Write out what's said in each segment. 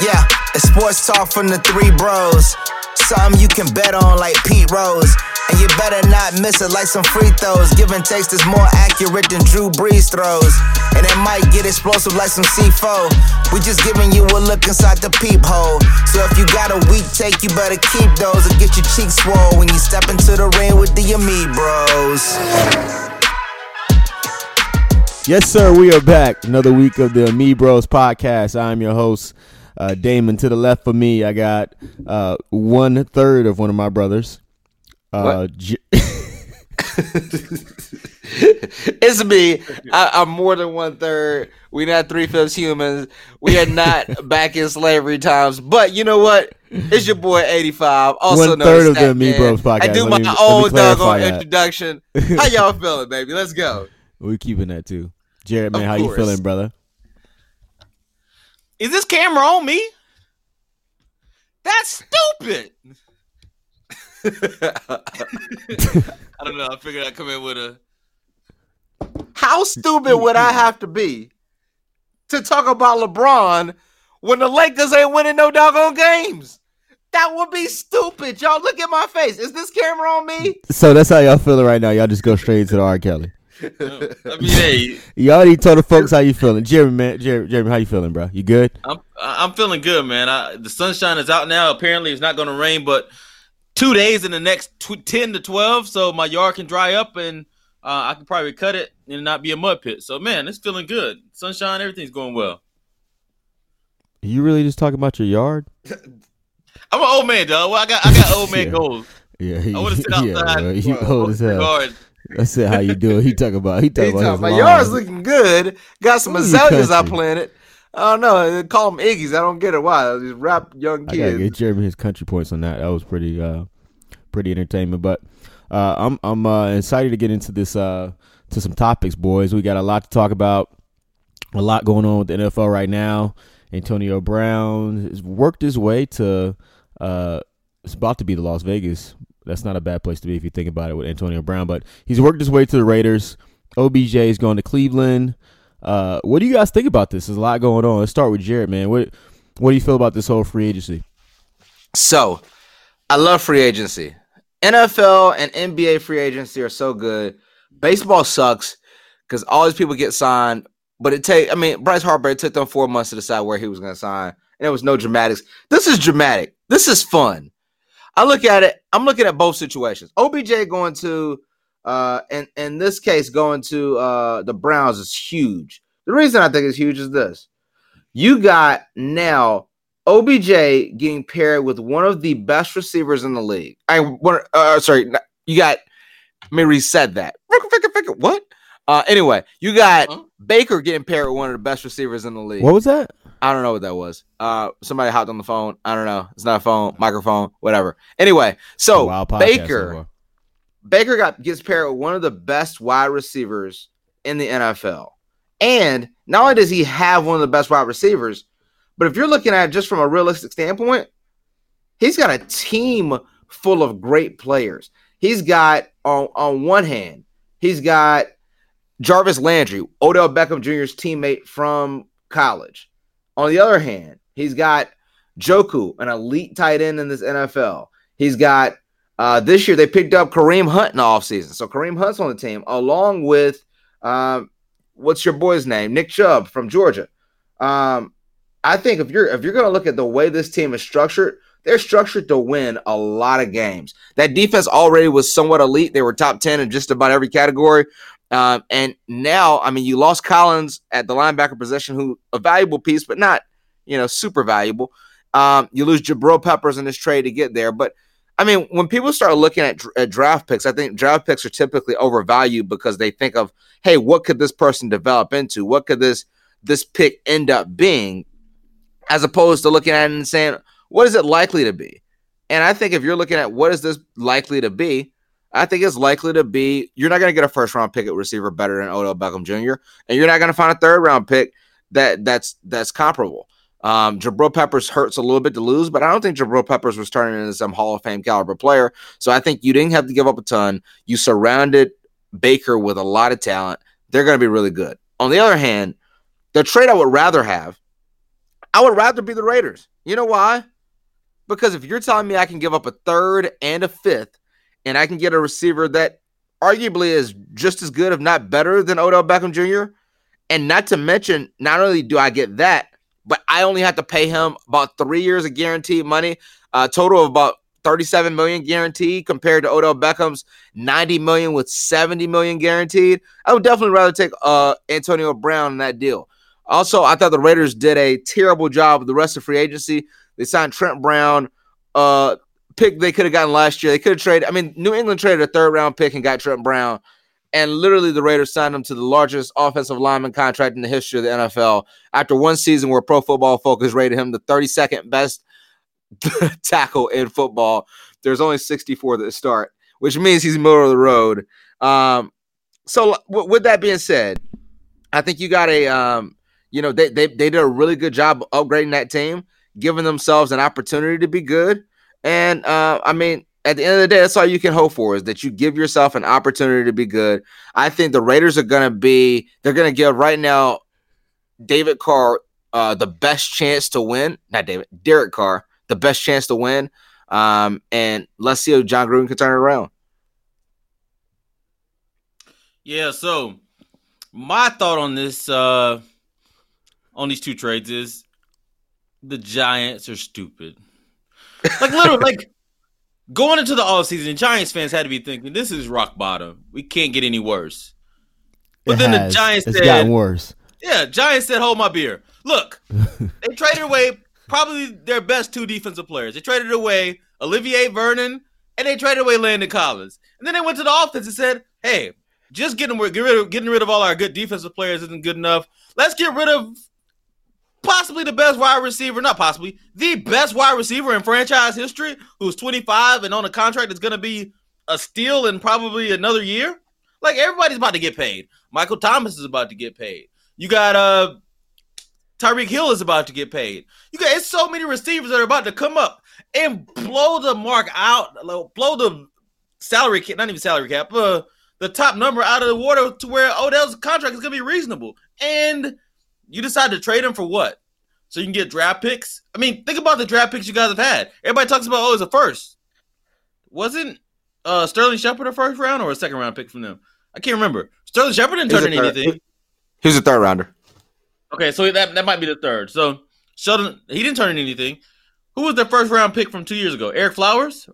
Yeah, it's sports talk from the three bros. Something you can bet on like Pete Rose. And you better not miss it like some free throws. Give and takes is more accurate than Drew Brees throws. And it might get explosive like some C4. We just giving you a look inside the peephole. So if you got a weak take, you better keep those or get your cheeks swole when you step into the ring with the Ami Bros. Yes, sir. We are back. Another week of the Me Bros podcast. I'm your host, uh, Damon. To the left for me, I got uh, one third of one of my brothers. Uh, J- it's me. I, am more than one third. We're not three fifths humans. We are not back in slavery times. But you know what? It's your boy 85. Also one third of the Me Bros podcast. I do let my own doggone introduction. How y'all feeling, baby? Let's go. We keeping that too. Jared, man, Of how course. you feeling, brother? Is this camera on me? That's stupid. I don't know. I figured I'd come in with a. How stupid would I have to be to talk about LeBron when the Lakers ain't winning no doggone games? That would be stupid. Y'all look at my face. Is this camera on me? So that's how y'all feeling right now. Y'all just go straight into the R. Kelly. I mean, hey, You already told the folks how you feeling. Jeremy, man, Jeremy, Jeremy, how you feeling, bro? You good? I'm I'm feeling good, man. I, the sunshine is out now. Apparently, it's not going to rain, but two days in the next tw- ten to twelve, so my yard can dry up and uh, I can probably cut it and not be a mud pit. So, man, it's feeling good. Sunshine, everything's going well. You really just talking about your yard? I'm an old man, dog. Well, I got I got old man Yeah. goals. Yeah, I want to sit yeah, outside. bro. You old as hell. guard. That's it. How you doing? He talking about. He He talking about. about yours looking good. Got some Ooh, azaleas I planted. I don't know. They call them Iggy's. I don't get it. Why? These rap young I gotta kids. get Jeremy his country points on that. That was pretty, uh, pretty entertainment. But uh, I'm I'm uh, excited to get into this uh, to some topics, boys. We got a lot to talk about. A lot going on with the NFL right now. Antonio Brown has worked his way to. Uh, it's about to be the Las Vegas. That's not a bad place to be if you think about it with Antonio Brown. But he's worked his way to the Raiders. OBJ is going to Cleveland. Uh, what do you guys think about this? There's a lot going on. Let's start with Jared, man. What what do you feel about this whole free agency? So, I love free agency. NFL and NBA free agency are so good. Baseball sucks because all these people get signed, but it take. I mean, Bryce Harper it took them four months to decide where he was going to sign, and there was no dramatics. This is dramatic. This is fun. I look at it. I'm looking at both situations. OBJ going to, uh, and in this case, going to uh the Browns is huge. The reason I think it's huge is this: you got now OBJ getting paired with one of the best receivers in the league. I one, uh, sorry, you got. Let me reset that. What? Uh, anyway, you got Huh? Baker getting paired with one of the best receivers in the league. What was that? I don't know what that was. Uh, somebody hopped on the phone. I don't know. It's not a phone, microphone, whatever. Anyway, so podcast Baker. Baker got gets paired with one of the best wide receivers in the NFL. And not only does he have one of the best wide receivers, but if you're looking at it just from a realistic standpoint, he's got a team full of great players. He's got on on one hand, he's got Jarvis Landry, Odell Beckham Jr.'s teammate from college. On the other hand, he's got Joku, an elite tight end in this NFL. He's got uh, this year they picked up Kareem Hunt in the offseason. So Kareem Hunt's on the team, along with um, what's your boy's name? Nick Chubb from Georgia. Um, I think if you're if you're gonna look at the way this team is structured, they're structured to win a lot of games. That defense already was somewhat elite. They were top 10 in just about every category. Um, and now, I mean, you lost Collins at the linebacker position, who a valuable piece, but not, you know, super valuable. Um, you lose Jabril Peppers in this trade to get there. But I mean, when people start looking at, at draft picks, I think draft picks are typically overvalued because they think of, hey, what could this person develop into? What could this this pick end up being? As opposed to looking at it and saying, what is it likely to be? And I think if you're looking at what is this likely to be, I think it's likely to be you're not going to get a first round pick at receiver better than Odell Beckham Jr. and you're not going to find a third round pick that that's that's comparable. Um, Jabril Peppers hurts a little bit to lose, but I don't think Jabril Peppers was turning into some Hall of Fame caliber player. So I think you didn't have to give up a ton. You surrounded Baker with a lot of talent. They're going to be really good. On the other hand, the trade I would rather have I would rather be the Raiders. You know why? Because if you're telling me I can give up a third and a fifth, and I can get a receiver that arguably is just as good, if not better, than Odell Beckham Jr., and not to mention, not only do I get that, but I only have to pay him about three years of guaranteed money, a total of about 37 million guaranteed compared to Odell Beckham's 90 million with 70 million guaranteed. I would definitely rather take uh Antonio Brown in that deal. Also, I thought the Raiders did a terrible job with the rest of free agency. They signed Trent Brown, uh pick they could have gotten last year. They could have traded. I mean, New England traded a third round pick and got Trent Brown. And literally, the Raiders signed him to the largest offensive lineman contract in the history of the NFL after one season where Pro Football Focus rated him the 32nd best tackle in football. There's only 64 that start, which means he's middle of the road. Um, so w- with that being said, I think you got a um, you know, they they they did a really good job upgrading that team, giving themselves an opportunity to be good. And uh, I mean, at the end of the day, that's all you can hope for is that you give yourself an opportunity to be good. I think the Raiders are going to be, they're going to give right now David Carr uh, the best chance to win. Not David, Derek Carr the best chance to win. Um, and let's see if Jon Gruden can turn it around. Yeah, so my thought on this uh on these two trades is the Giants are stupid. Like literally like going into the offseason, Giants fans had to be thinking this is rock bottom. We can't get any worse. But It then has. the Giants it's said gotten worse. Yeah, Giants said, "Hold my beer." Look, they traded away probably their best two defensive players. They traded away Olivier Vernon and they traded away Landon Collins. And then they went to the offense and said, "Hey, just getting get rid of getting rid of all our good defensive players isn't good enough. Let's get rid of possibly the best wide receiver, not possibly the best wide receiver in franchise history, who's 25 and on a contract that's going to be a steal in probably another year. Like everybody's about to get paid. Michael Thomas is about to get paid. You got uh Tyreek Hill is about to get paid. You got it's so many receivers that are about to come up and blow the mark out, blow the salary cap, not even salary cap, uh, the top number out of the water to where Odell's contract is gonna be reasonable. And you decide to trade him for what? So you can get draft picks. I mean, think about the draft picks you guys have had. Everybody talks about oh, it's a first. Wasn't uh Sterling Shepard a first round or a second round pick from them? I can't remember. Sterling Shepard didn't turn in anything. He's a third rounder. Okay, so that that might be the third. So Sheldon, he didn't turn in anything. Who was their first round pick from two years ago? Ereck Flowers.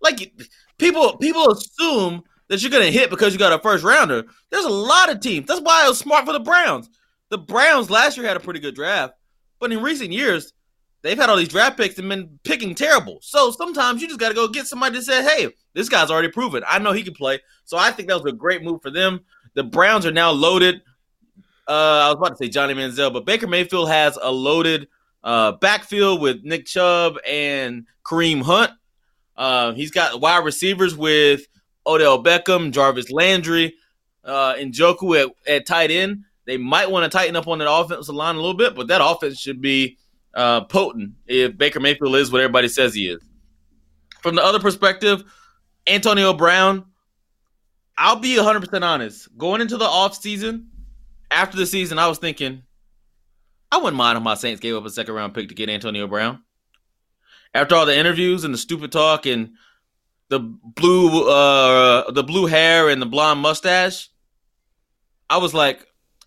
Like people, people assume that you're gonna hit because you got a first rounder. There's a lot of teams. That's why it was smart for the Browns. The Browns last year had a pretty good draft, but in recent years, they've had all these draft picks and been picking terrible. So sometimes you just got to go get somebody that said, "Hey, this guy's already proven. I know he can play." So I think that was a great move for them. The Browns are now loaded. Uh, I was about to say Johnny Manziel, but Baker Mayfield has a loaded uh, backfield with Nick Chubb and Kareem Hunt. Uh, he's got wide receivers with Odell Beckham, Jarvis Landry, uh, and Joku at, at tight end. They might want to tighten up on that offensive line a little bit, but that offense should be uh, potent if Baker Mayfield is what everybody says he is. From the other perspective, Antonio Brown, I'll be 100% honest. Going into the offseason, after the season, I was thinking, I wouldn't mind if my Saints gave up a second round pick to get Antonio Brown. After all the interviews and the stupid talk and the blue uh the blue hair and the blonde mustache, I was like,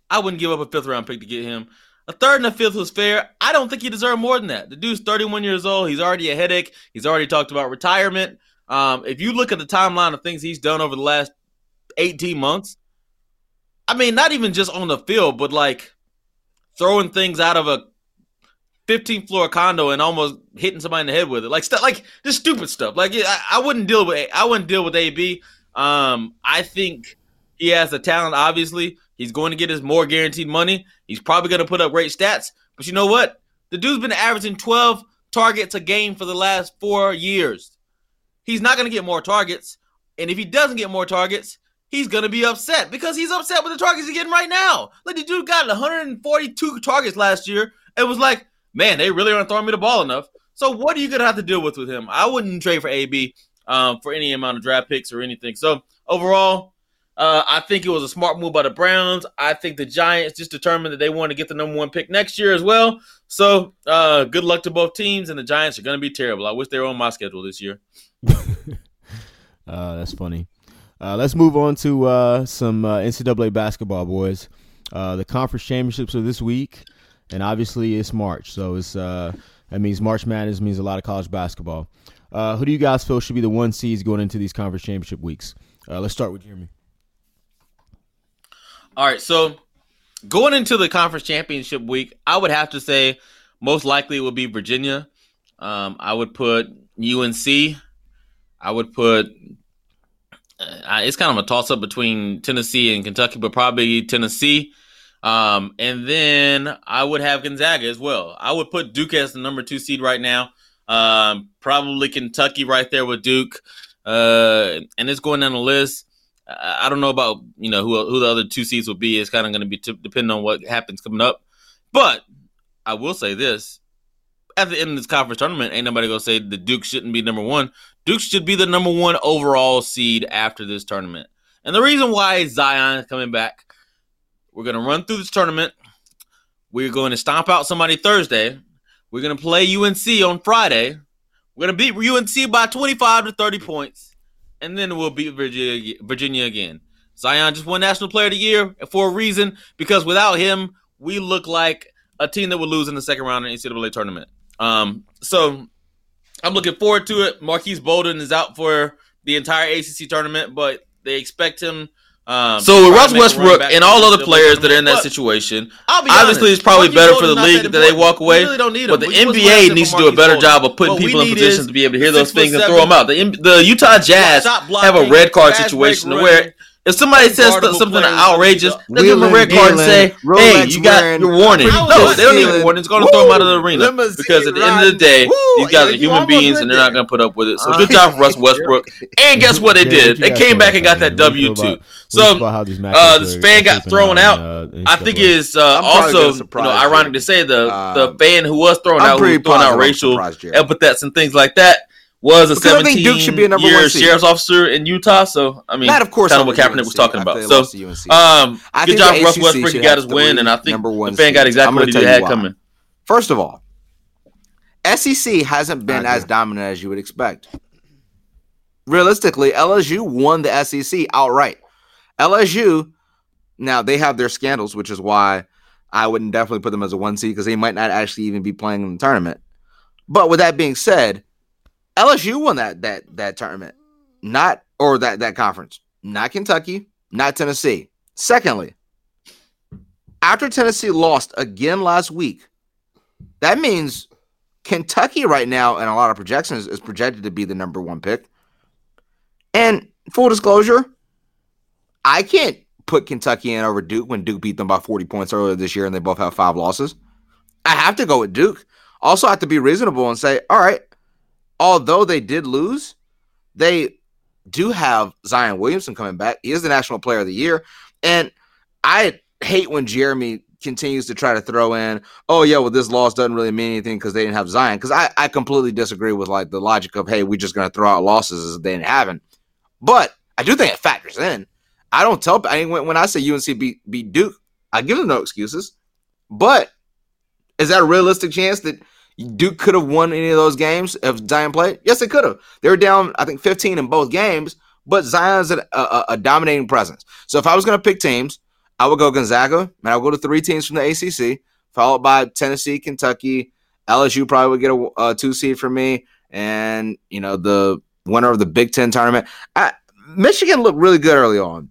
I wouldn't give up a fifth round pick to get him. A third and a fifth was fair. I don't think he deserved more than that. The dude's 31 years old. He's already a headache. He's already talked about retirement. Um, if you look at the timeline of things he's done over the last 18 months, I mean, not even just on the field, but like throwing things out of a 15th floor condo and almost hitting somebody in the head with it, like stuff, like just stupid stuff. Like I, I wouldn't deal with, I wouldn't deal with AB. Um, I think he has the talent. Obviously, he's going to get his more guaranteed money. He's probably going to put up great stats. But you know what? The dude's been averaging 12 targets a game for the last four years. He's not going to get more targets, and if he doesn't get more targets, he's gonna be upset because he's upset with the targets he's getting right now. Like the dude got 142 targets last year and was like, man, they really aren't throwing me the ball enough. So what are you gonna have to deal with with him? I wouldn't trade for AB um, for any amount of draft picks or anything. So overall, Uh, I think it was a smart move by the Browns. I think the Giants just determined that they want to get the number one pick next year as well. So, uh, good luck to both teams, and the Giants are going to be terrible. I wish they were on my schedule this year. uh, that's funny. Uh, let's move on to uh, some uh, NCAA basketball, boys. The conference championships are this week, and obviously it's March, so it's that means March Madness means a lot of college basketball. Who do you guys feel should be the one seeds going into these conference championship weeks? let's start with Jeremy. All right, so going into the conference championship week, I would have to say most likely it would be Virginia. Um, I would put UNC. I would put. Uh, it's kind of a toss up between Tennessee and Kentucky, but probably Tennessee. Um, and then I would have Gonzaga as well. I would put Duke as the number two seed right now. Um, probably Kentucky right there with Duke. Uh, and it's going down the list. I don't know about you know who who the other two seeds will be. It's kind of going to be t- depending on what happens coming up. But I will say this: at the end of this conference tournament, ain't nobody gonna say the Duke shouldn't be number one. Duke should be the number one overall seed after this tournament. And the reason why is Zion is coming back. We're gonna run through this tournament. We're going to stomp out somebody Thursday. We're gonna play UNC on Friday. We're gonna beat UNC by 25 to 30 points and then we'll beat Virginia, Virginia again. Zion just won National Player of the Year for a reason because without him, we look like a team that would lose in the second round of the NCAA tournament. Um, so I'm looking forward to it. Marques Bolden is out for the entire ACC tournament, but they expect him um, so with Russ Westbrook and all other players that are in that situation, obviously it's probably better for the league that, they walk away. Really but the NBA needs to do a better job of putting people in positions to be able to hear those things and throw them out. The, the Utah Jazz have a red card situation where if somebody says something outrageous, they give them a red card and say, "Hey, you got your warning." No, they don't need a warning. It's going to throw them out of the arena because at the end of the day, these guys are human beings and they're not going to put up with it. So good job for Russ Westbrook. And guess what they did? They came back and got that W too. So uh, this fan got thrown out. Uh, I think it's uh, also you know ironic to say the the fan who was thrown out, who was throwing out racial epithets and things like that was a because 17 think Duke should be a number year one sheriff's officer in Utah. So I mean, that of course, kind of what Kaepernick UNC. was talking about. So, um, I good job, Russ Westbrook. He got his win, and I think number one the fan got exactly what he had coming. First of all, SEC hasn't been as dominant as you would expect. Realistically, LSU won the SEC outright. LSU, now they have their scandals, which is why I wouldn't definitely put them as a one seed because they might not actually even be playing in the tournament. But with that being said LSU won that that that tournament, not or that that conference, not Kentucky, not Tennessee. Secondly, after Tennessee lost again last week, that means Kentucky right now and a lot of projections is projected to be the number one pick. And full disclosure, I can't put Kentucky in over Duke when Duke beat them by 40 points earlier this year and they both have five losses. I have to go with Duke. Also, I have to be reasonable and say, all right, although they did lose, they do have Zion Williamson coming back. He is the national player of the year. And I hate when Jeremy continues to try to throw in, oh yeah, well, this loss doesn't really mean anything because they didn't have Zion. Because I, I completely disagree with like the logic of, hey, we're just gonna throw out losses as they didn't have him. But I do think it factors in. I don't tell I mean, when, when I say UNC beat beat Duke, I give them no excuses. But is that a realistic chance that Duke could have won any of those games if Zion played. Yes, they could have. They were down, I think, 15 in both games, but Zion's a, a, a dominating presence. So if I was going to pick teams, I would go Gonzaga, and I would go to three teams from the ACC, followed by Tennessee, Kentucky. LSU probably would get a, a two seed for me, and you know the winner of the Big Ten tournament. I, Michigan looked really good early on.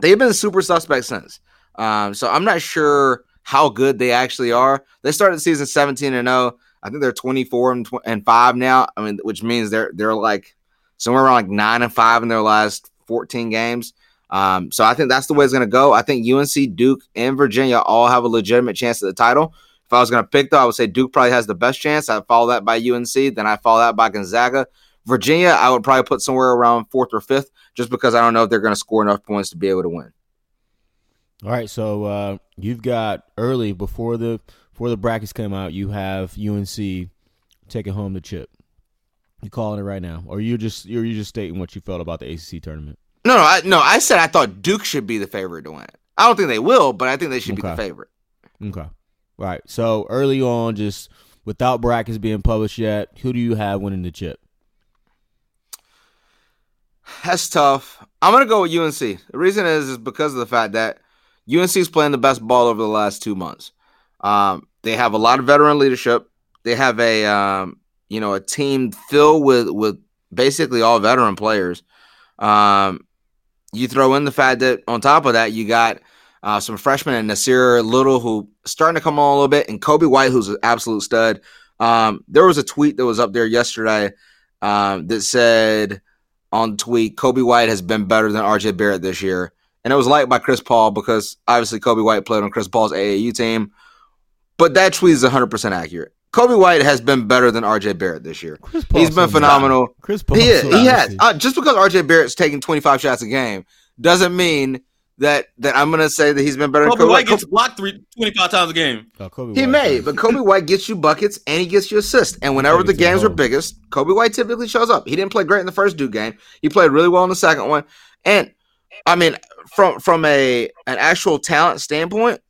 They've been super suspect since. Um, so I'm not sure how good they actually are. They started the season 17 and 0. I think they're 24 and, tw- and five now. I mean, which means they're they're like somewhere around like nine and five in their last 14 games. Um, so I think that's the way it's going to go. I think UNC, Duke, and Virginia all have a legitimate chance at the title. If I was going to pick, though, I would say Duke probably has the best chance. I'd follow that by UNC. Then I follow that by Gonzaga. Virginia, I would probably put somewhere around fourth or fifth, just because I don't know if they're going to score enough points to be able to win. All right, so uh, you've got early before the before the brackets come out, you have UNC taking home the chip. You calling it right now, or you just you're you just stating what you felt about the ACC tournament? No, no, I, no. I said I thought Duke should be the favorite to win. it. I don't think they will, but I think they should be the favorite. Okay. Right. So early on, just without brackets being published yet, who do you have winning the chip? That's tough. I'm gonna go with UNC. The reason is is because of the fact that UNC is playing the best ball over the last two months. Um, they have a lot of veteran leadership. They have a um, you know a team filled with with basically all veteran players. Um, you throw in the fact that on top of that you got uh, some freshmen and Nassir Little who starting to come on a little bit, and Coby White who's an absolute stud. Um, there was a tweet that was up there yesterday um, that said on tweet, Coby White has been better than RJ Barrett this year. And it was liked by Chris Paul because obviously Coby White played on Chris Paul's AAU team. But that tweet is 100% accurate. Coby White has been better than RJ Barrett this year. Chris He's been phenomenal. Chris Paul. He, is, he has. Uh, just because RJ Barrett's taking 25 shots a game doesn't mean that that I'm going to say that he's been better than Coby Coby White White. gets blocked three, 25 times a game. Oh, Coby He White may, does. but Coby White gets you buckets and he gets you assists. And whenever the games the are biggest, Coby White typically shows up. He didn't play great in the first Duke game. He played really well in the second one. And I mean, from from a an actual talent standpoint,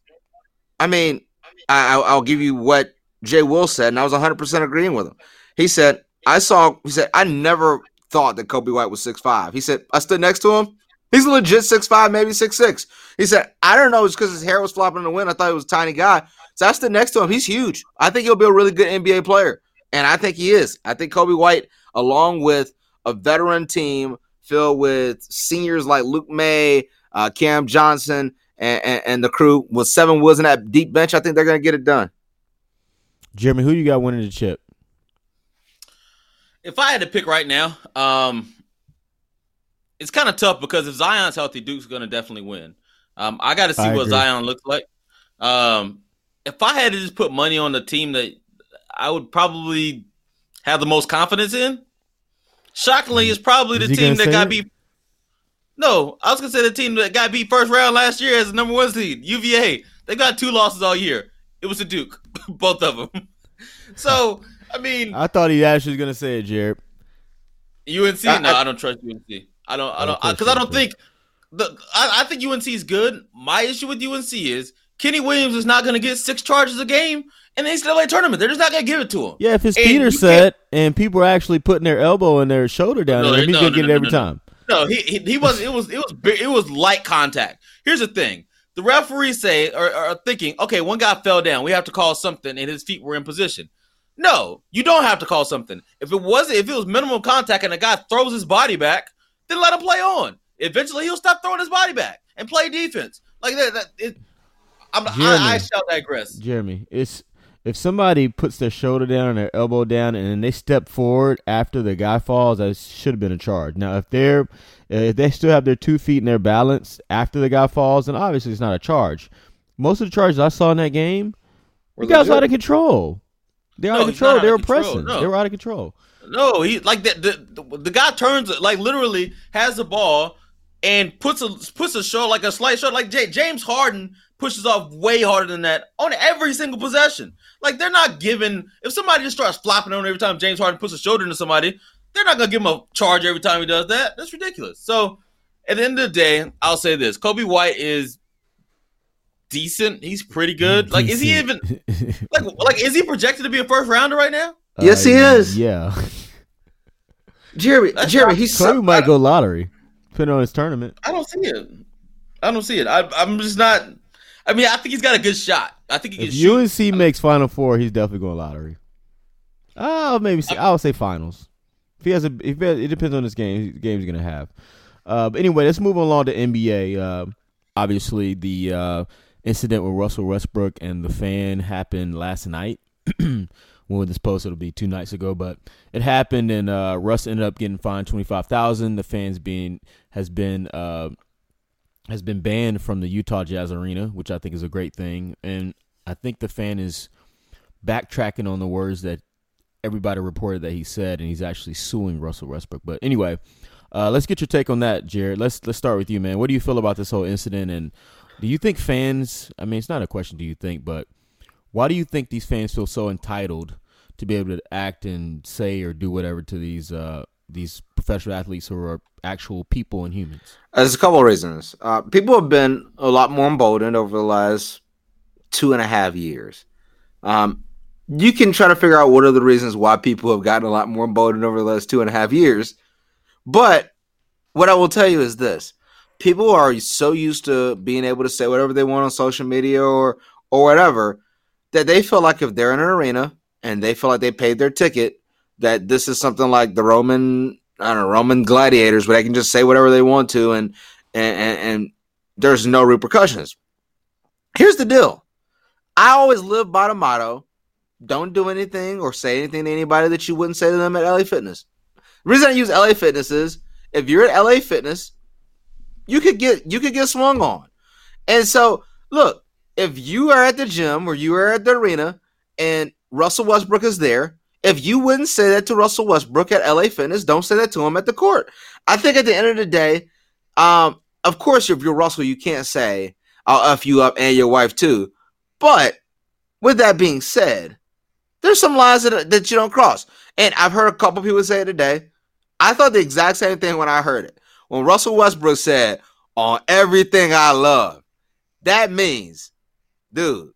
I mean, I, I'll- give you what Jay Will said, and I was 100 percent agreeing with him. He said, "I saw." He said, "I never thought that Coby White was six five. He said, "I stood next to him. He's a legit six five, maybe six six. He said, "I don't know. It's because his hair was flopping in the wind. I thought he was a tiny guy." So I stood next to him. He's huge. I think he'll be a really good NBA player, and I think he is. I think Coby White, along with a veteran team filled with seniors like Luke Maye, uh, Cam Johnson, and, and, and the crew with Seventh Woods in that deep bench, I think they're going to get it done. Jeremy, who you got winning the chip? If I had to pick right now, um, it's kind of tough because if Zion's healthy, Duke's going to definitely win. Um, I got to see I what agree. Zion looks like. Um, if I had to just put money on the team that I would probably have the most confidence in, shockingly, is probably the he team that got it? beat. No, I was gonna say the team that got beat first round last year as the number one seed, UVA. They got two losses all year. It was a Duke, both of them. So I mean, I thought he actually was gonna say it, Jared. UNC? I- no, I- I, don't trust UNC. I don't. I don't because you I don't think the. I, I think UNC is good. My issue with UNC is Kenny Williams is not going to get six charges a game in the NCAA tournament. They're just not going to give it to him. Yeah, if it's And Peter you set and people are actually putting their elbow and their shoulder down, No, him, he's no, gonna no, get it every time. No, he he, he was. It was it was it was light contact. Here's the thing: the referees say are, are thinking, okay, one guy fell down. We have to call something, and his feet were in position. No, you don't have to call something. If it wasn't, if it was minimum contact, and the guy throws his body back, then let him play on. Eventually, he'll stop throwing his body back and play defense like that. that it, I'm, Jeremy. I, I shall digress. Jeremy, it's if somebody puts their shoulder down and their elbow down and then they step forward after the guy falls, that should have been a charge. Now, if they're if they still have their two feet in their balance after the guy falls, then obviously it's not a charge. Most of the charges I saw in that game, Were the guys out of control. They're out of control. They're pressing. no. They were out of control. No, he like the, the the guy turns like literally has the ball and puts a puts a shot like a slight shot like J- James Harden pushes off way harder than that on every single possession. Like they're not giving if somebody just starts flopping on every time James Harden puts a shoulder into somebody, they're not gonna give him a charge every time he does that. That's ridiculous. So at the end of the day, I'll say this: Coby White is decent. He's pretty good. Like is he even like like is he projected to be a first rounder right now? Yes, he uh, is. Yeah, Jeremy, That's Jeremy, not- he's Kobe so, might go lottery, depending on his tournament. I don't see it. I don't see it. I, I'm just not. I mean, I think he's got a good shot. I think he can If shoot. UNC makes Final Four, he's definitely going lottery. I'll maybe say I'll say finals. If he has a, if it, it depends on this game, game he's gonna have. Uh, but anyway, let's move along to NBA. Uh, obviously, the uh, incident with Russell Westbrook and the fan happened last night. when this post, it'll be two nights ago, but it happened, and uh, Russ ended up getting fined twenty five thousand. The fans being has been uh, has been banned from the Utah Jazz Arena, which I think is a great thing. And I think the fan is backtracking on the words that everybody reported that he said, and he's actually suing Russell Westbrook. But anyway, uh, let's get your take on that, Jared. Let's let's start with you, man. What do you feel about this whole incident? And do you think fans? I mean, it's not a question. Do you think? But why do you think these fans feel so entitled to be able to act and say or do whatever to these uh, these professional athletes who are actual people and humans? There's a couple of reasons. Uh, people have been a lot more emboldened over the last two and a half years. Um, you can try to figure out what are the reasons why people have gotten a lot more emboldened over the last two and a half years. But what I will tell you is this people are so used to being able to say whatever they want on social media or or whatever that they feel like if they're in an arena and they feel like they paid their ticket, that this is something like the Roman I don't know Roman gladiators but they can just say whatever they want to and and, and, there's no repercussions. Here's the deal. I always live by the motto don't do anything or say anything to anybody that you wouldn't say to them at LA Fitness. The reason I use LA Fitness is if you're at LA Fitness, you could get you could get swung on. And so, look, if you are at the gym or you are at the arena and Russell Westbrook is there, if you wouldn't say that to Russell Westbrook at LA Fitness, don't say that to him at the court. I think at the end of the day, um, of course, if you're Russell, you can't say I'll f you up and your wife too. But with that being said, there's some lines that, that you don't cross. And I've heard a couple people say it today. I thought the exact same thing when I heard it. When Russell Westbrook said, on everything I love, that means, dude,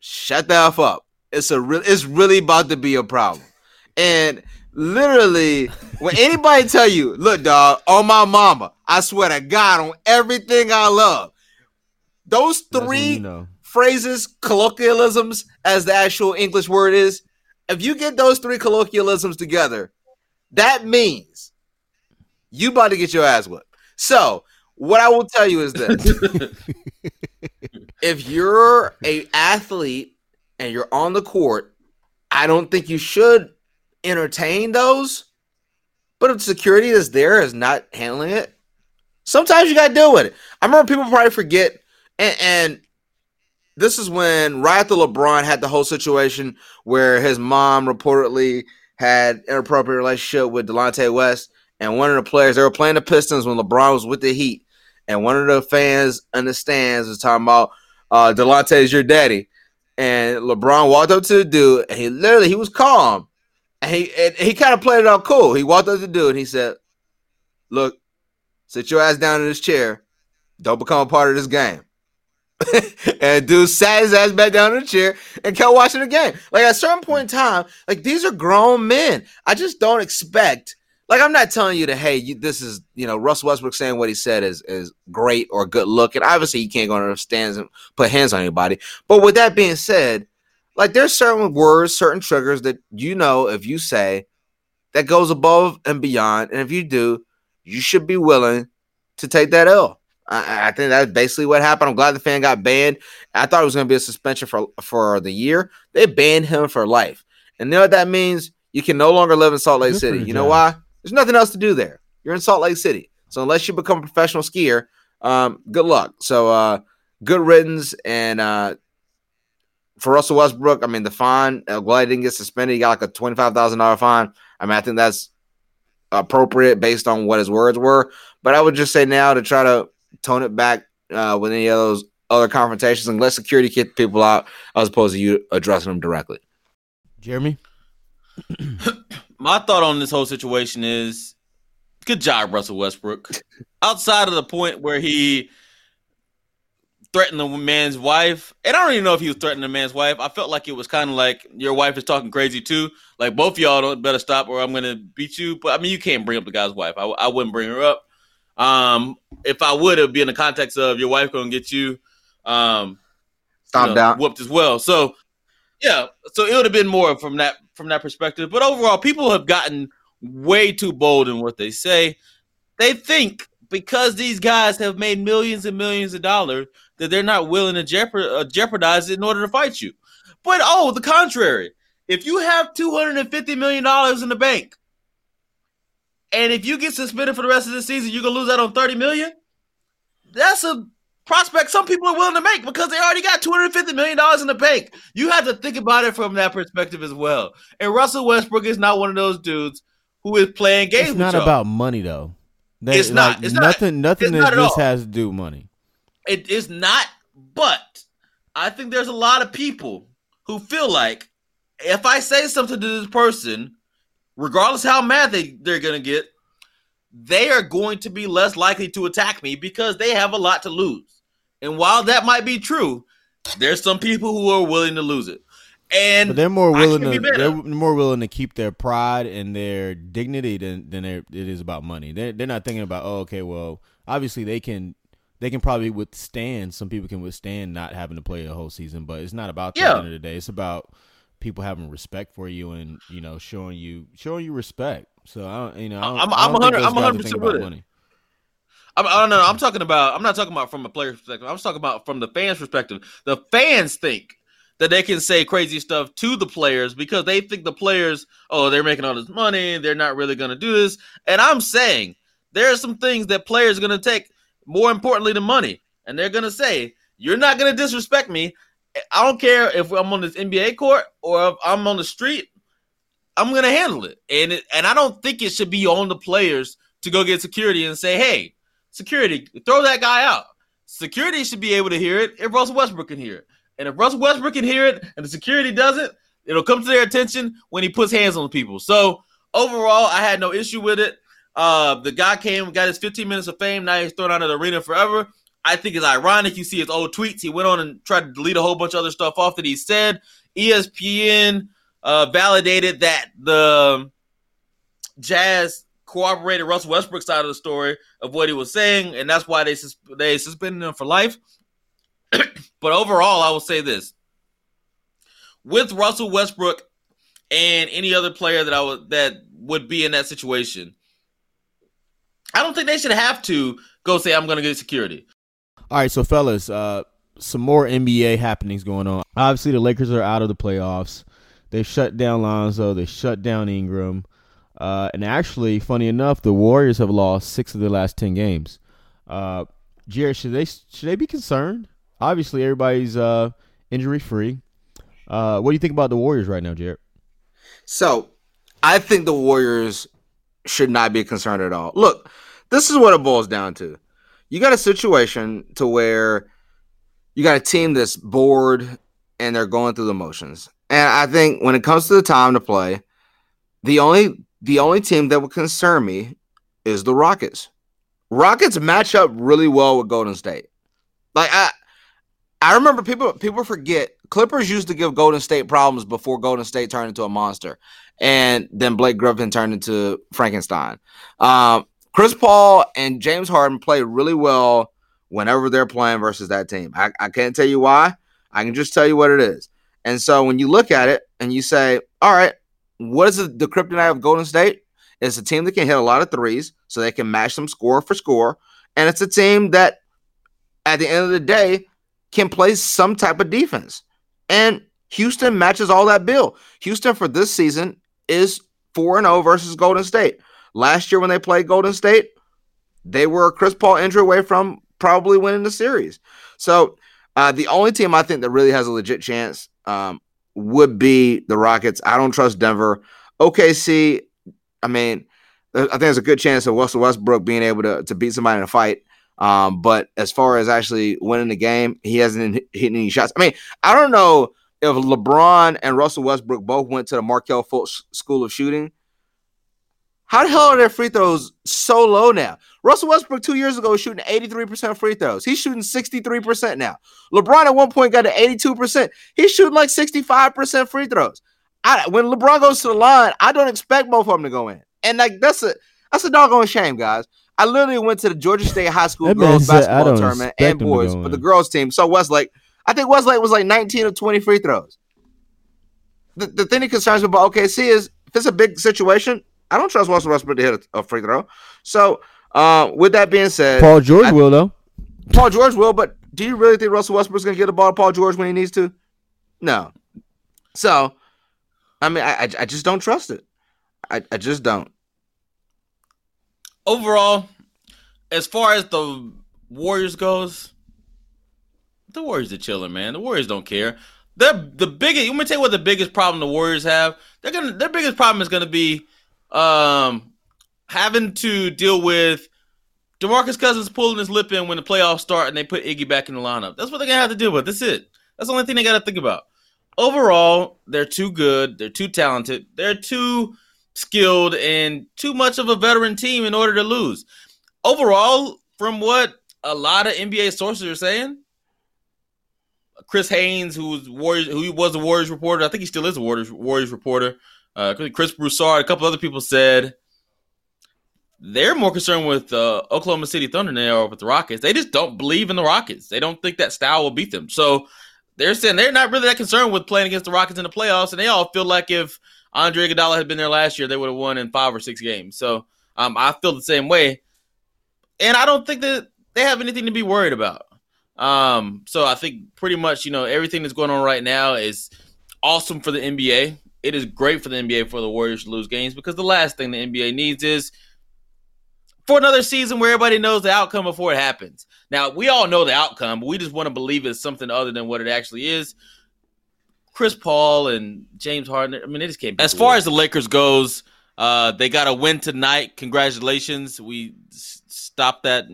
shut the F up. It's a real it's really about to be a problem. And literally, when anybody tell you, look, dog, on my mama, I swear to God, on everything I love, those three you know phrases, colloquialisms, as the actual English word is, if you get those three colloquialisms together, that means you about to get your ass whipped. So, what I will tell you is this: if you're a athlete and you're on the court, I don't think you should entertain those. But if security is there is not handling it, sometimes you got to deal with it. I remember people probably forget, and, and this is when right after LeBron had the whole situation where his mom reportedly had inappropriate relationship with Delonte West, and one of the players they were playing the Pistons when LeBron was with the Heat, and one of the fans in the stands was talking about uh, Delonte is your daddy, and LeBron walked up to the dude, and he literally he was calm, and he and he kind of played it out cool. He walked up to the dude, and he said, "Look, sit your ass down in this chair. Don't become a part of this game." and dude sat his ass back down in the chair and kept watching the game. Like at a certain point in time, like these are grown men. I just don't expect. Like I'm not telling you to hey, you, this is you know Russell Westbrook saying what he said is is great or good looking. obviously he can't go on the stands and put hands on anybody. But with that being said, like there's certain words, certain triggers that you know if you say that goes above and beyond, and if you do, you should be willing to take that L. I, I, think that's basically what happened. I'm glad the fan got banned. I thought it was going to be a suspension for for the year. They banned him for life, and you know what that means? You can no longer live in Salt Lake City. You know why? There's nothing else to do there. You're in Salt Lake City, so unless you become a professional skier, um, good luck. So, uh, good riddance. And uh, for Russell Westbrook, I mean, the fine. Uh, glad he didn't get suspended. He got like a twenty five thousand dollar fine. I mean, I think that's appropriate based on what his words were. But I would just say now to try to tone it back uh, with any of those other confrontations and let security kick people out as opposed to you addressing them directly. Jeremy? My thought on this whole situation is good job, Russell Westbrook. Outside of the point where he threatened the man's wife, and I don't even know if he was threatening the man's wife. I felt like it was kind of like your wife is talking crazy too. Like both y'all don't better stop or I'm gonna beat you. But I mean, you can't bring up the guy's wife. I, I wouldn't bring her up. Um, if I would, have be in the context of your wife gonna get you, um, stomped you know, out, whooped as well. So, yeah, so it would have been more from that from that perspective. But overall, people have gotten way too bold in what they say. They think because these guys have made millions and millions of dollars that they're not willing to uh, jeopardize it in order to fight you. But oh, the contrary. If you have two hundred and fifty million dollars in the bank and if you get suspended for the rest of the season, you're gonna lose out on 30 million. That's a prospect some people are willing to make because they already got 250 million dollars in the bank. You have to think about it from that perspective as well. And Russell Westbrook is not one of those dudes who is playing games. It's not about money though. That, it's not. It's nothing. Not, nothing. Nothing this has to do money. It is not. But I think there's a lot of people who feel like if I say something to this person regardless how mad they, they're gonna get, they are going to be less likely to attack me because they have a lot to lose. And while that might be true, there's some people who are willing to lose it. And But they're more willing to be they're more willing to keep their pride and their dignity than than it is about money. They're they're not thinking about oh okay well obviously they can they can probably withstand some people can withstand not having to play a whole season, but it's not about Yeah. the end of the day. It's about people having respect for you and you know showing you showing you respect. So I don't you know I don't, I'm- I don't I'm think 100 I'm guys are 100% with about it. I'm, I don't know. I'm talking about. I'm not talking about from a player's perspective. I'm talking about from the fans' perspective. The fans think that they can say crazy stuff to the players because they think the players, oh, they're making all this money. They're not really going to do this. And I'm saying there are some things that players are going to take more importantly than money, and they're going to say, "You're not going to disrespect me. I don't care if I'm on this NBA court or if I'm on the street. I'm to handle it." And it, and I don't think it should be on the players to go get security and say, "Hey." security, throw that guy out. Security should be able to hear it if Russell Westbrook can hear it. And if Russell Westbrook can hear it and the security doesn't, it'll come to their attention when he puts hands on people. So overall, I had no issue with it. Uh, the guy came, got his 15 minutes of fame. Now he's thrown out of the arena forever. I think it's ironic. You see his old tweets. He went on and tried to delete a whole bunch of other stuff off that he said. ESPN uh, validated that the Jazz corroborated Russell Westbrook's side of the story of what he was saying, and that's why they sus- they suspended him for life. but overall, I will say this: with Russell Westbrook and any other player that I would that would be in that situation, I don't think they should have to go say I'm going to get security. All right, so fellas, uh, some more NBA happenings going on. Obviously, the Lakers are out of the playoffs. They shut down Lonzo. They shut down Ingram. Uh, and actually, funny enough, the Warriors have lost six of their last ten games. Uh, Jared, should they should they be concerned? Obviously, everybody's uh, injury free. Uh, what do you think about the Warriors right now, Jared? So I think the Warriors should not be concerned at all. Look, this is what it boils down to. You got a situation to where you got a team that's bored and they're going through the motions. And I think when it comes to the time to play, the only the only team that would concern me is the Rockets. Rockets match up really well with Golden State. Like I I remember people people forget Clippers used to give Golden State problems before Golden State turned into a monster, and then Blake Griffin turned into Frankenstein. Um, Chris Paul and James Harden play really well whenever they're playing versus that team. I, I can't tell you why. I can just tell you what it is. And so when you look at it and you say, all right, what is the, the kryptonite of Golden State? It's a team that can hit a lot of threes, so they can match them score for score. And it's a team that, at the end of the day, can play some type of defense. And Houston matches all that bill. Houston for this season is 4 0 versus Golden State. Last year, when they played Golden State, they were a Chris Paul injury away from probably winning the series. So, uh, the only team I think that really has a legit chance um, would be the Rockets. I don't trust Denver. OKC, I mean, I think there's a good chance of Russell Westbrook being able to, to beat somebody in a fight. Um, but as far as actually winning the game, he hasn't hit any shots. I mean, I don't know if LeBron and Russell Westbrook both went to the Markelle Fultz School of Shooting. How the hell are their free throws so low now? Russell Westbrook two years ago was shooting 83% free throws. He's shooting 63% now. LeBron at one point got to 82%. He's shooting like 65% free throws. I, when LeBron goes to the line, I don't expect both of them to go in. And like that's a that's a doggone shame, guys. I literally went to the Georgia State High School That girls said, basketball tournament and boys, but the girls team. So Westlake, I think Westlake was like 19 or 20 free throws. The, the thing that concerns me about OKC is if it's a big situation, I don't trust Russell Westbrook to hit a, a free throw. So uh, with that being said, Paul George I- will though. Paul George will, but do you really think Russell Westbrook's gonna get the ball to Paul George when he needs to? No. So, I mean, I I, I just don't trust it. I, I just don't. overall, as far as the Warriors goes, the Warriors are chilling, man. The Warriors don't care. They're the biggest. Let me tell you what the biggest problem the Warriors have. They're gonna. Their biggest problem is gonna be um having to deal with Demarcus Cousins pulling his lip in when the playoffs start and they put Iggy back in the lineup. That's what they're gonna have to deal with. That's it. That's the only thing they got to think about. Overall, they're too good. They're too talented. They're too skilled and too much of a veteran team in order to lose. Overall, from what a lot of NBA sources are saying, Chris Haynes, who was Warriors, who was a Warriors reporter, I think he still is a Warriors Warriors reporter. Uh, Chris Broussard, a couple other people said they're more concerned with uh, Oklahoma City Thunder than they are with the Rockets. They just don't believe in the Rockets. They don't think that style will beat them. So they're saying they're not really that concerned with playing against the Rockets in the playoffs, and they all feel like if Andre Iguodala had been there last year, they would have won in five or six games. So um, I feel the same way, and I don't think that they have anything to be worried about. Um, so I think pretty much, you know, everything that's going on right now is awesome for the NBA. It is great for the NBA for the Warriors to lose games because the last thing the NBA needs is for another season where everybody knows the outcome before it happens. Now, we all know the outcome, but we just want to believe it's something other than what it actually is. Chris Paul and James Harden, I mean, they just can't. As far as the Lakers goes, uh, they got a win tonight. Congratulations. We stopped that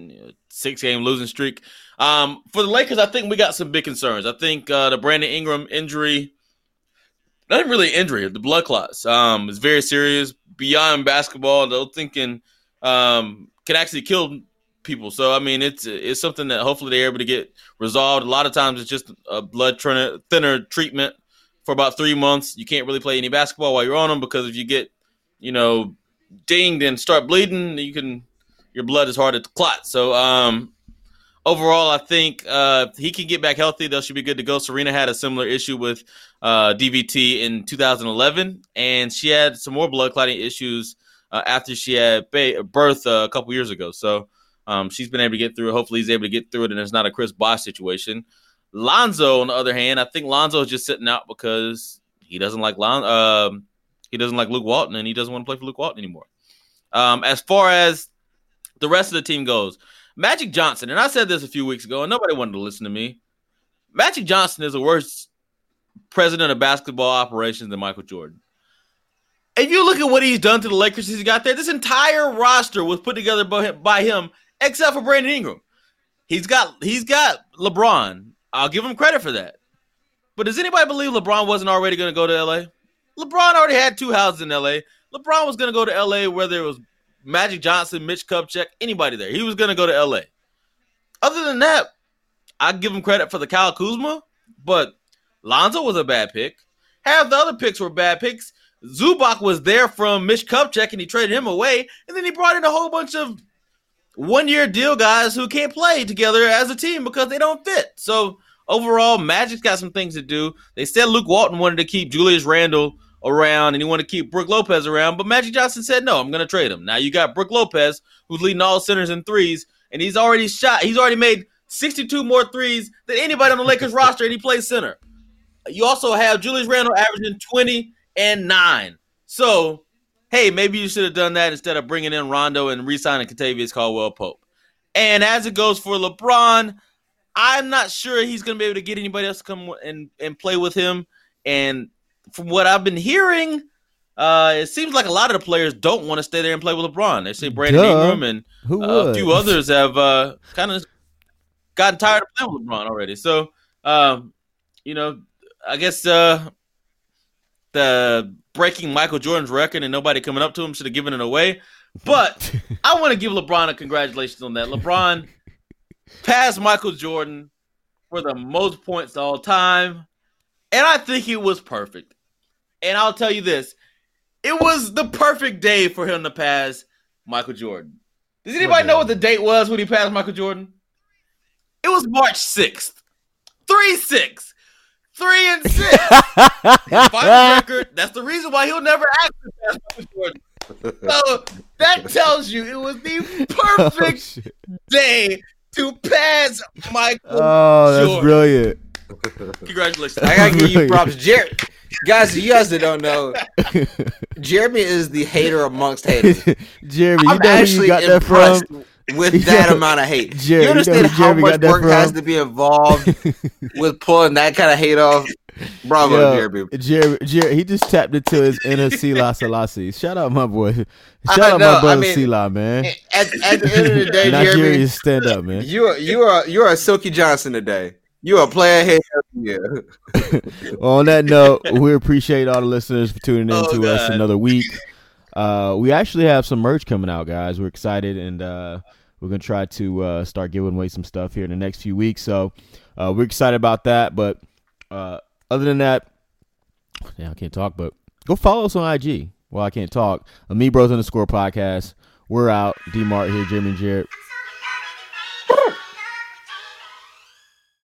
six game losing streak. Um, for the Lakers, I think we got some big concerns. I think uh, the Brandon Ingram injury, not really injury, the blood clots, um, is very serious beyond basketball. They're thinking um, can actually kill people. So I mean, it's it's something that hopefully they're able to get resolved. A lot of times, it's just a blood thinner treatment for about three months. You can't really play any basketball while you're on them because if you get, you know, dinged and start bleeding, you can your blood is hard to clot. So um, overall, I think uh, he can get back healthy. They should be good to go. Serena had a similar issue with uh, DVT in 2011, and she had some more blood clotting issues uh, after she had ba- birth uh, a couple years ago. So um, she's been able to get through it. Hopefully, he's able to get through it, and it's not a Chris Bosh situation. Lonzo, on the other hand, I think Lonzo is just sitting out because he doesn't like Lon. Um, he doesn't like Luke Walton, and he doesn't want to play for Luke Walton anymore. Um, as far as the rest of the team goes, Magic Johnson, and I said this a few weeks ago, and nobody wanted to listen to me. Magic Johnson is the worst president of basketball operations than Michael Jordan. If you look at what he's done to the Lakers since he got there, this entire roster was put together by him, except for Brandon Ingram. He's got he's got LeBron. I'll give him credit for that. But does anybody believe LeBron wasn't already going to go to LA? LeBron already had two houses in LA. LeBron was going to go to LA whether it was Magic Johnson, Mitch Kupchak, anybody there. He was going to go to LA. Other than that, I give him credit for the Kyle Kuzma, but Lonzo was a bad pick. Half the other picks were bad picks. Zubac was there from Mitch Kupchak and he traded him away, and then he brought in a whole bunch of one-year deal guys who can't play together as a team because they don't fit. So overall, Magic's got some things to do. They said Luke Walton wanted to keep Julius Randle around and he wanted to keep Brook Lopez around, but Magic Johnson said no, I'm going to trade him. Now you got Brook Lopez who's leading all centers in threes, and he's already shot. He's already made 62 more threes than anybody on the Lakers roster, and he plays center. You also have Julius Randle averaging 20 and nine. So, hey, maybe you should have done that instead of bringing in Rondo and re-signing Kentavious Caldwell Pope. And as it goes for LeBron, I'm not sure he's going to be able to get anybody else to come and, and play with him. And from what I've been hearing, uh, it seems like a lot of the players don't want to stay there and play with LeBron. They say Brandon Duh. Ingram and uh, a few others have uh, kind of gotten tired of playing with LeBron already. So, um, you know, I guess uh, the breaking Michael Jordan's record and nobody coming up to him should have given it away. But I want to give LeBron a congratulations on that. LeBron passed Michael Jordan for the most points all time. And I think it was perfect. And I'll tell you this it was the perfect day for him to pass Michael Jordan. Does anybody know what the date was when he passed Michael Jordan? It was March 6th. 3 6 three and six. final record. That's the reason why he'll never ask to pass Michael Jordan. So that tells you it was the perfect oh, day to pass Michael. Oh, that's Jordan. brilliant. Congratulations. I gotta give you props. Jerry guys, you guys that don't know, Jeremy is the hater amongst haters. Jeremy, you I'm know who you got that from? with that amount of hate. Jerry, you understand you know how much work has to be involved with pulling that kind of hate off? Bravo, Yo, Jeremy. Jerry, Jerry, he just tapped into his inner Selah Selassie. Shout out my boy. Shout out my brother I mean, Selah, man. At, at, the end of the day, Jeremy, stand up, man. You are you are you are a Silky Johnson today. You are a player here. Yeah. On that note, we appreciate all the listeners for tuning in oh, to God. us another week. uh, we actually have some merch coming out, guys. We're excited and uh, we're gonna try to uh, start giving away some stuff here in the next few weeks. So uh, we're excited about that. But uh, other than that, yeah, I can't talk. But go follow us on IG. Well, I can't talk. Me Bros underscore podcast. We're out. D Mart here, Jimmy and Jared.